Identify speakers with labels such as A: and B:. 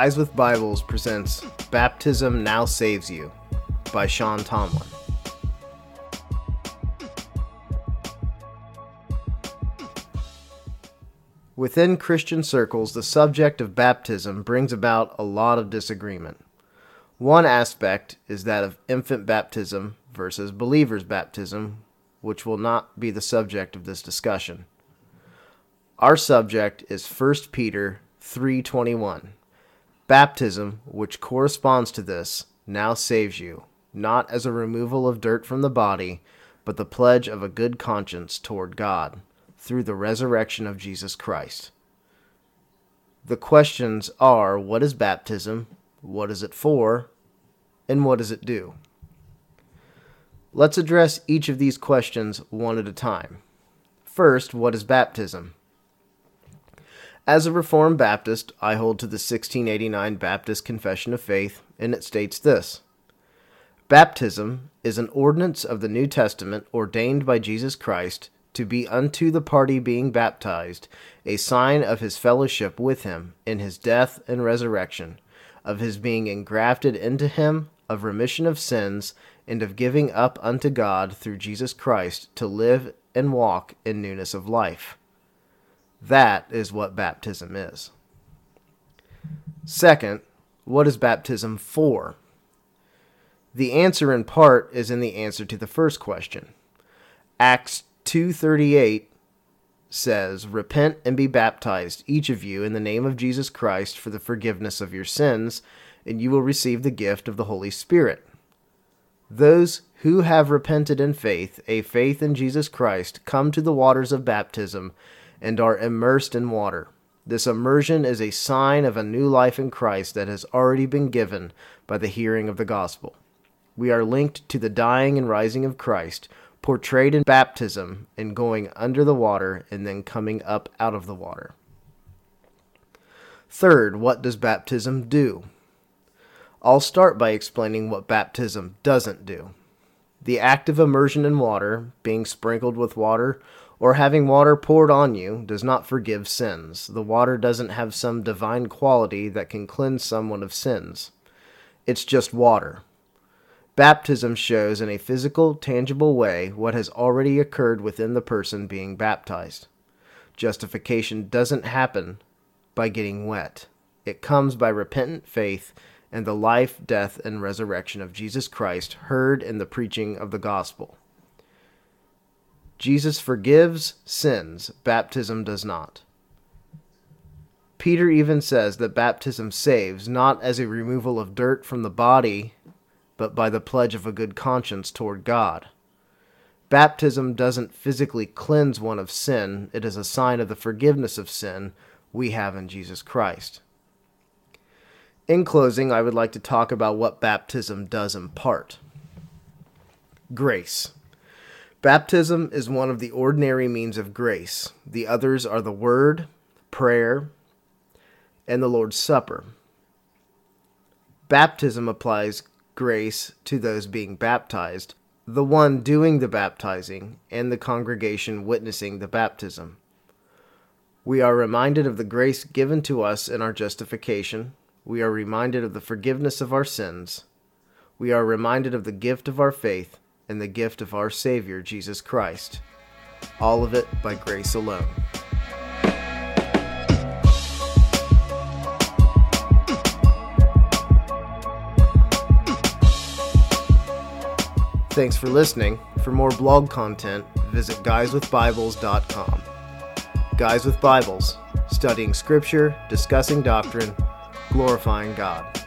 A: Guys with Bibles presents Baptism Now Saves You by Sean Tomlin. Within Christian circles, the subject of baptism brings about a lot of disagreement. One aspect is that of infant baptism versus believer's baptism, which will not be the subject of this discussion. Our subject is 1 Peter 3:21. Baptism, which corresponds to this, now saves you, not as a removal of dirt from the body, but the pledge of a good conscience toward God through the resurrection of Jesus Christ. The questions are what is baptism? What is it for? And what does it do? Let's address each of these questions one at a time. First, what is baptism? As a Reformed Baptist, I hold to the 1689 Baptist Confession of Faith, and it states this Baptism is an ordinance of the New Testament ordained by Jesus Christ to be unto the party being baptized a sign of his fellowship with him in his death and resurrection, of his being engrafted into him, of remission of sins, and of giving up unto God through Jesus Christ to live and walk in newness of life. That is what baptism is. Second, what is baptism for? The answer in part is in the answer to the first question. Acts 2:38 says, "Repent and be baptized each of you in the name of Jesus Christ for the forgiveness of your sins, and you will receive the gift of the Holy Spirit." Those who have repented in faith, a faith in Jesus Christ, come to the waters of baptism and are immersed in water. This immersion is a sign of a new life in Christ that has already been given by the hearing of the gospel. We are linked to the dying and rising of Christ, portrayed in baptism and going under the water and then coming up out of the water. Third, what does baptism do? I'll start by explaining what baptism doesn't do. The act of immersion in water, being sprinkled with water, or having water poured on you does not forgive sins. The water doesn't have some divine quality that can cleanse someone of sins. It's just water. Baptism shows in a physical, tangible way what has already occurred within the person being baptized. Justification doesn't happen by getting wet, it comes by repentant faith and the life, death, and resurrection of Jesus Christ heard in the preaching of the gospel. Jesus forgives sins, baptism does not. Peter even says that baptism saves not as a removal of dirt from the body but by the pledge of a good conscience toward God. Baptism doesn't physically cleanse one of sin, it is a sign of the forgiveness of sin we have in Jesus Christ. In closing, I would like to talk about what baptism does impart. Grace. Baptism is one of the ordinary means of grace. The others are the Word, prayer, and the Lord's Supper. Baptism applies grace to those being baptized, the one doing the baptizing, and the congregation witnessing the baptism. We are reminded of the grace given to us in our justification. We are reminded of the forgiveness of our sins. We are reminded of the gift of our faith and the gift of our Savior, Jesus Christ. All of it by grace alone. Thanks for listening. For more blog content, visit guyswithbibles.com. Guys with Bibles, studying Scripture, discussing doctrine, glorifying God.